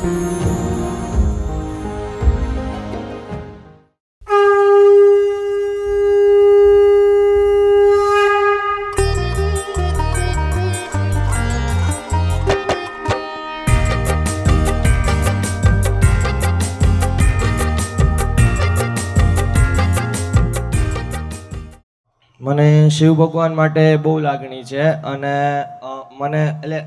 મને શિવ ભગવાન માટે બહુ લાગણી છે અને મને એટલે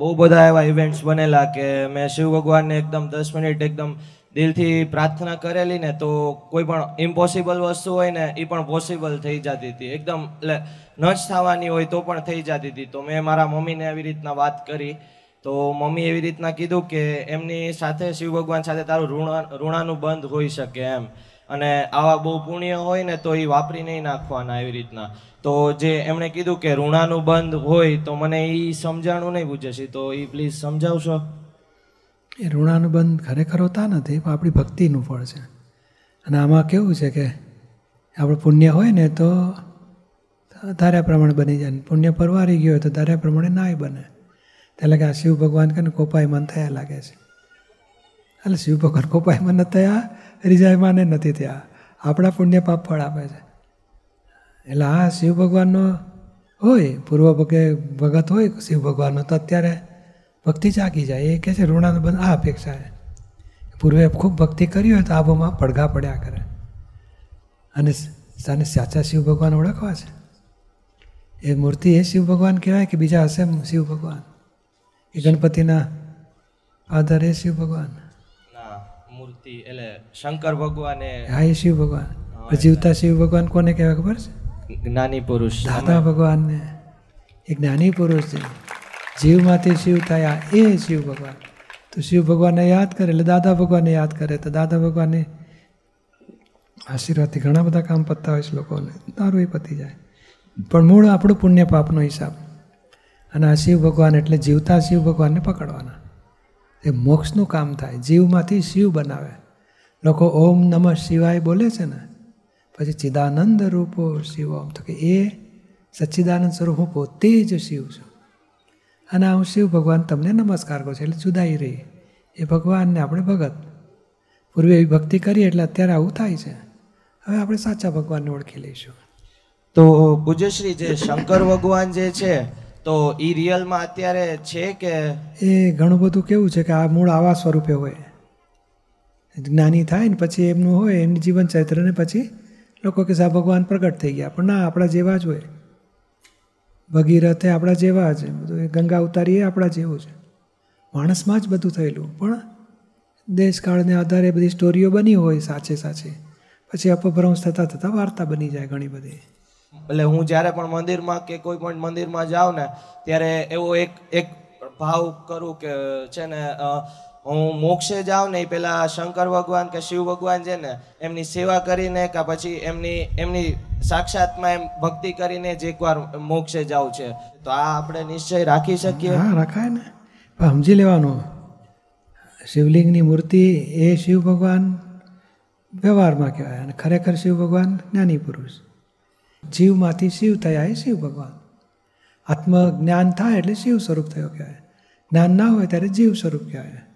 બહુ બધા એવા ઇવેન્ટ્સ બનેલા કે મેં શિવ ભગવાનને એકદમ દસ મિનિટ એકદમ દિલથી પ્રાર્થના કરેલી ને તો કોઈ પણ ઇમ્પોસિબલ વસ્તુ હોય ને એ પણ પોસિબલ થઈ જતી હતી. એકદમ એટલે ન જ થવાની હોય તો પણ થઈ જતી હતી. તો મેં મારા મમ્મીને આવી રીતના વાત કરી. તો મમ્મી એવી રીતના કીધું કે એમની સાથે શિવ ભગવાન સાથે તારું ઋણા ઋણાનું બંધ હોઈ શકે એમ. અને આવા બહુ પુણ્ય હોય ને તો એ વાપરી નહીં નાખવાના એવી રીતના. તો જે એમણે કીધું કે ઋણાનું બંધ હોય તો મને એ સમજાણું નહીં પૂછે તો એ પ્લીઝ સમજાવશો? એ ઋણાનું બંધ ખરેખર હોતા નથી પણ આપણી ભક્તિનું ફળ છે. અને આમાં કેવું છે કે આપણે પુણ્ય હોય ને તો ધાર્યા પ્રમાણે બની જાય પુણ્ય પરવારી ગયો હોય તો ધાર્યા પ્રમાણે નાય બને. એટલે કે આ શિવ ભગવાન કે કોપાયમાન થયા લાગે છે. એટલે શિવ ભગવાન કોપાયમાન નથી થયા રીજાયમાન ય નથી થયા. આપણા પુણ્ય પાપ ફળ આપે છે. એટલે આ શિવ ભગવાનનો હોય, પૂર્વ ભગે ભગત હોય, શિવ ભગવાનનો તો અત્યારે ભક્તિ જાગી જાય. એ કહે છે, ઋણાનો બંધ આ અપેક્ષા પૂર્વે ખૂબ ભક્તિ કરી હોય તો આબોમાં પડઘા પડ્યા કરે. અને સાને સાચા શિવ ભગવાન ઓળખવા છે. એ મૂર્તિ એ શિવ ભગવાન કહેવાય કે બીજા હશે શિવ ભગવાન. એ ગણપતિના ફાધર એ શિવ ભગવાન. મૂર્તિ એટલે શંકર ભગવાને હા એ શિવ ભગવાન. જીવતા શિવ ભગવાન કોને કહેવાય ખબર છે? જ્ઞાની પુરુષ. દાદા ભગવાનને. એ જ્ઞાની પુરુષ છે. જીવમાંથી શિવ થયા એ શિવ ભગવાન. તો શિવ ભગવાનને યાદ કરે એટલે દાદા ભગવાનને યાદ કરે. તો દાદા ભગવાનને આશીર્વાદથી ઘણા બધા કામ પતતા હોય છે લોકોને. તારું એ પતી જાય. પણ મૂળ આપણું પુણ્ય પાપનો હિસાબ. અને આ શિવ ભગવાન એટલે જીવતા શિવ ભગવાનને પકડવાના. એ મોક્ષનું કામ થાય, જીવમાંથી શિવ બનાવે. લોકો ઓમ નમઃ શિવાય બોલે છે ને, પછી ચિદાનંદ રૂપો શિવમ તો કે એ સચ્ચિદાનંદ સ્વરૂપ, હું પોતે જ શિવ છું. અને હું શિવ ભગવાન તમને નમસ્કાર કરું છું, એટલે જુદાઈ રહી. એ ભગવાનને આપણે ભગત. પૂર્વે એવી ભક્તિ કરીએ એટલે અત્યારે આવું થાય છે. હવે આપણે સાચા ભગવાનને ઓળખી લઈશું. તો પૂજ્યશ્રી જે શંકર ભગવાન જે છે તો એ રિયલમાં અત્યારે છે કે એ ઘણું બધું કેવું છે કે આ મૂળ આવા સ્વરૂપે હોય. જ્ઞાની થાય ને પછી એમનું હોય, એમની જીવન ચરિત્રને પછી લોકો કે સા ભગવાન પ્રગટ થઈ ગયા. પણ ના, આપણા જેવા જ હોય. ભગીરથે આપણા જેવા જ બધું. ગંગા ઉતારી એ આપણા જેવું છે. માણસમાં જ બધું થયેલું. પણ દેશકાળને આધારે બધી સ્ટોરીઓ બની હોય સાચે સાચે. પછી અપભ્રંશ થતાં થતાં વાર્તા બની જાય ઘણી બધી. એટલે હું જ્યારે પણ મંદિરમાં કે કોઈ પણ મંદિરમાં જાઉં ને, ત્યારે એવો એક એક ભાવ કરું કે છે ને હું મોક્ષે જાઉં ને એ પેલા શંકર ભગવાન કે શિવ ભગવાન છે ને, એમની સેવા કરીને કે પછી એમની એમની સાક્ષાતમાં એમ ભક્તિ કરીને જ એકવાર મોક્ષે જાઉં છે. તો આ આપણે નિશ્ચય રાખી શકીએ? હા, રખાય ને. સમજી લેવાનું. શિવલિંગની મૂર્તિ એ શિવ ભગવાન વ્યવહારમાં કહેવાય અને ખરેખર શિવ ભગવાન જ્ઞાની પુરુષ. જીવમાંથી શિવ થયા એ શિવ ભગવાન. આત્મ જ્ઞાન થાય એટલે શિવ સ્વરૂપ થયો કહેવાય. જ્ઞાન ના હોય ત્યારે જીવ સ્વરૂપ કહેવાય.